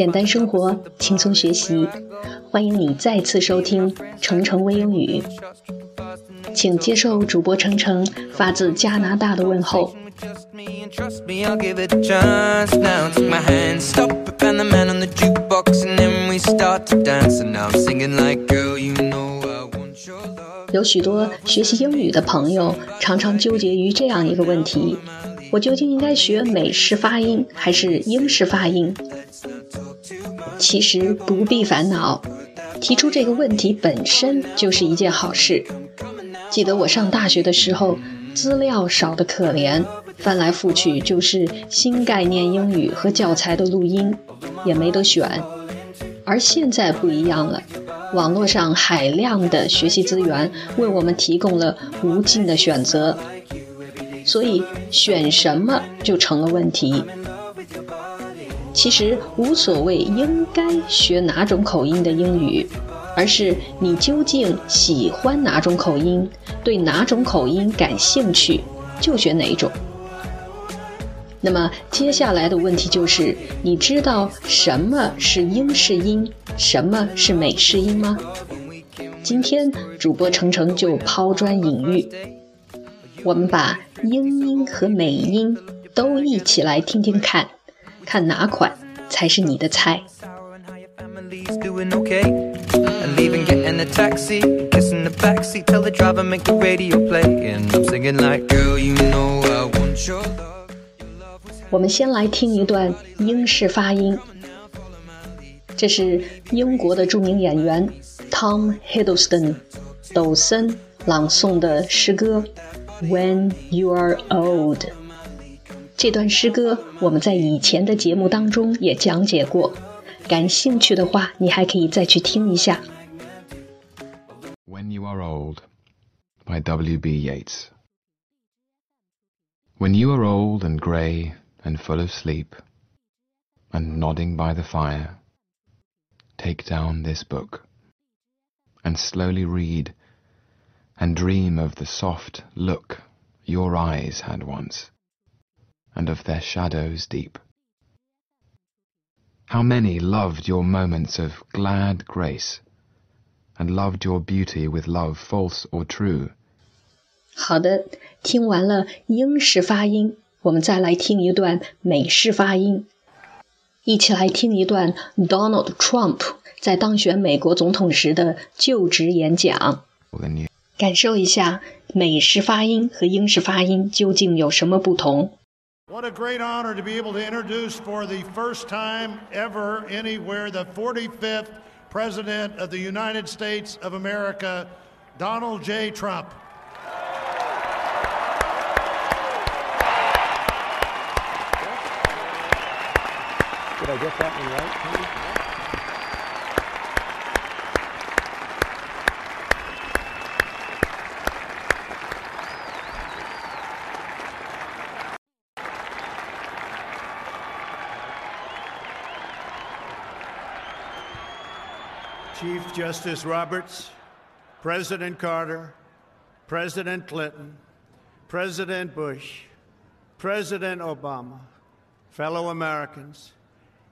简单生活，轻松学习，欢迎你再次收听程程微英语。请接受主播程程发自加拿大的问候。有许多学习英语的朋友常常纠结于这样一个问题：我究竟应该学美式发音还是英式发音？其实不必烦恼，提出这个问题本身就是一件好事。记得我上大学的时候，资料少得可怜，翻来覆去就是新概念英语和教材的录音，也没得选。而现在不一样了。网络上海量的学习资源为我们提供了无尽的选择，所以选什么就成了问题。其实无所谓应该学哪种口音的英语，而是你究竟喜欢哪种口音，对哪种口音感兴趣，就学哪种。那么接下来的问题就是：你知道什么是英式音，什么是美式音吗？今天主播程程就抛砖引玉，我们把英音和美音都一起来听听看，看哪款才是你的菜。我们先来听一段英式发音，这是英国的著名演员 Tom Hiddleston 抖森朗诵的诗歌《When You Are Old》。这段诗歌我们在以前的节目当中也讲解过，感兴趣的话，你还可以再去听一下。When You Are Old by W. B. Yeats. When you are old and grey and full of sleep, and nodding by the fire, take down this book, and slowly read, and dream of the soft look your eyes had once, and of their shadows deep. How many loved your moments of glad grace, and loved your beauty with love false or true? 好的，听完了英式发音。我们再来听一段美式发音，一起来听一段 Donald Trump 在当选美国总统时的就职演讲，感受一下美式发音和英式发音究竟有什么不同。 What a great honor to be able to introduce for the first time ever anywhere the 45th President of the United States of America, Donald J. Trump. Did I get that one right, Chief Justice Roberts, President Carter, President Clinton, President Bush, President Obama, fellow Americans,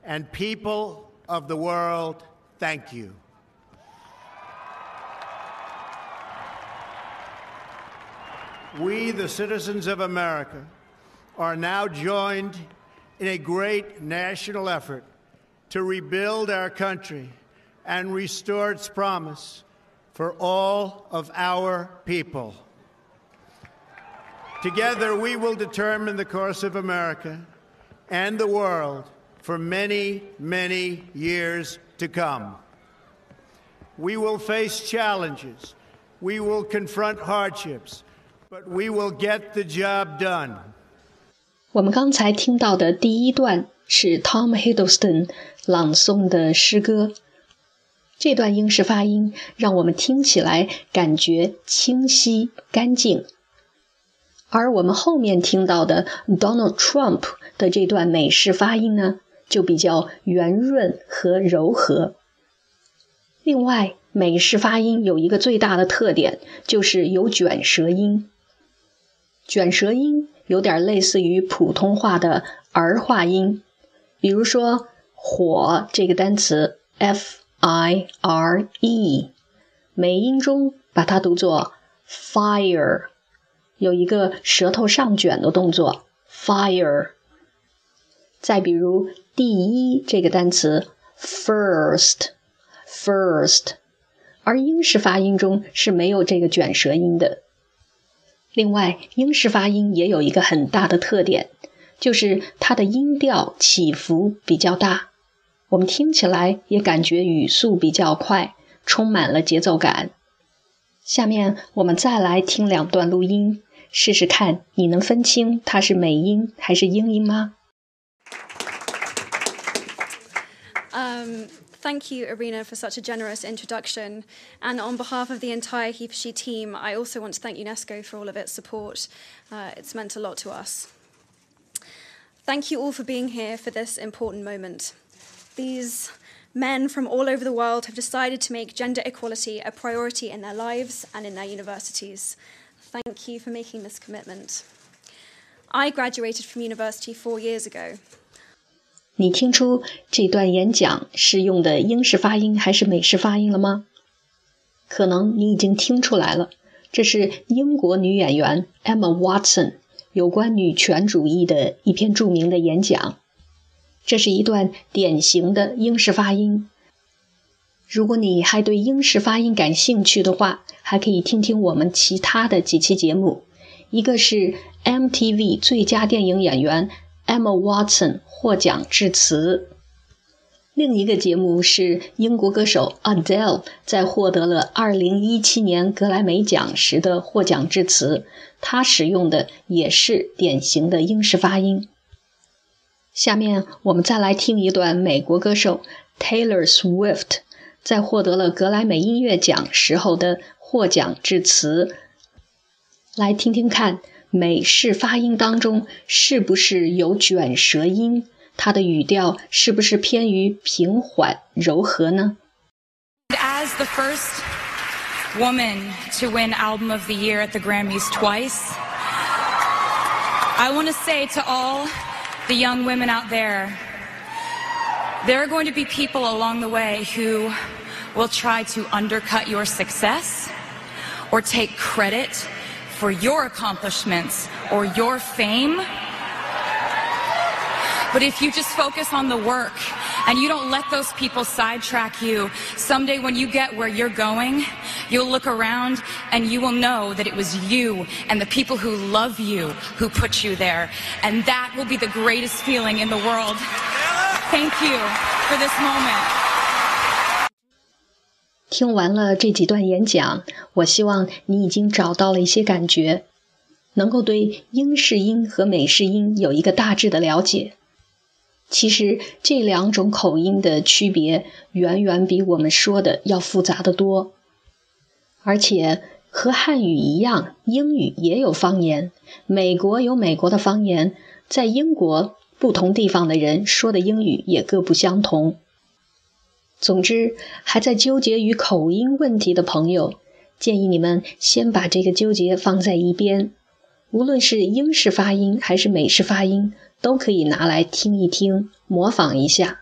and people of the world, thank you. We, the citizens of America, are now joined in a great national effort to rebuild our country and restore its promise for all of our people. Together, we will determine the course of America and the world for many, many years to come. We will face challenges, we will confront hardships, but we will get the job done. 我们刚才听到的第一段是 Tom Hiddleston 朗诵的诗歌， 这段英式发音让我们听起来感觉清晰干净，而我们后面听到的 Donald Trump 的这段美式发音呢，就比较圆润和柔和。另外，美式发音有一个最大的特点，就是有卷舌音。卷舌音有点类似于普通话的儿化音，比如说火这个单词 f i r e，美音中把它读作 fire，有一个舌头上卷的动作 fire。再比如第一这个单词 first，first，而英式发音中是没有这个卷舌音的。另外，英式发音也有一个很大的特点，就是它的音调起伏比较大，我们听起来也感觉语速比较快，充满了节奏感。下面我们再来听两段录音，试试看你能分清它是美音还是英音吗？Um. Thank you, Irina, for such a generous introduction. And on behalf of the entire HeForShe team, I also want to thank UNESCO for all of its support. Uh, it's meant a lot to us. Thank you all for being here for this important moment These men from all over the world have decided to make gender equality a priority in their lives and in their universities. Thank you for making this commitment. I graduated from university four years ago. 你听出这段演讲是用的英式发音还是美式发音了吗？可能你已经听出来了，这是英国女演员 Emma Watson 有关女权主义的一篇着名的演讲。 这是一段典型的英式发音。如果你还对英式发音感兴趣的话，还可以听听我们其他的几期节目。一个是 MTV 最佳电影演员 Emma Watson。获奖致辞。另一个节目是英国歌手 Adele 在获得了2017年格莱美奖时的获奖致辞，她使用的也是典型的英式发音。下面我们再来听一段美国歌手 Taylor Swift 在获得了格莱美音乐奖时候的获奖致辞，来听听看。美式发音当中是不是有卷舌音？它的语调是不是偏于平缓柔和呢？As the first woman to win Album of the Year at the Grammys twice, I want to say to all the young women out there, there are going to be people along the way who will try to undercut your success or take credit for your accomplishments or your fame. But if you just focus on the work and you don't let those people sidetrack you, someday when you get where you're going, you'll look around and you will know that it was you and the people who love you who put you there. And that will be the greatest feeling in the world. Thank you for this moment. 听完了这几段演讲，我希望你已经找到了一些感觉，能够对英式音和美式音有一个大致的了解。 其实这两种口音的区别远远比我们说的要复杂的多，而且和汉语一样，英语也有方言，美国有美国的方言，在英国不同地方的人说的英语也各不相同。总之，还在纠结于口音问题的朋友，建议你们先把这个纠结放在一边。无论是英式发音还是美式发音，都可以拿来听一听，模仿一下。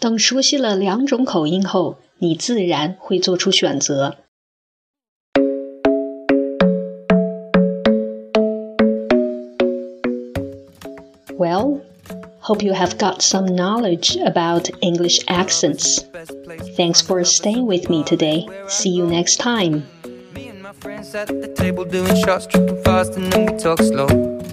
等熟悉了两种口音后，你自然会做出选择。Well. Hope you have got some knowledge about English accents. Thanks for staying with me today. See you next time. friends at the table doing shots, tripping fast, and then we talk slow.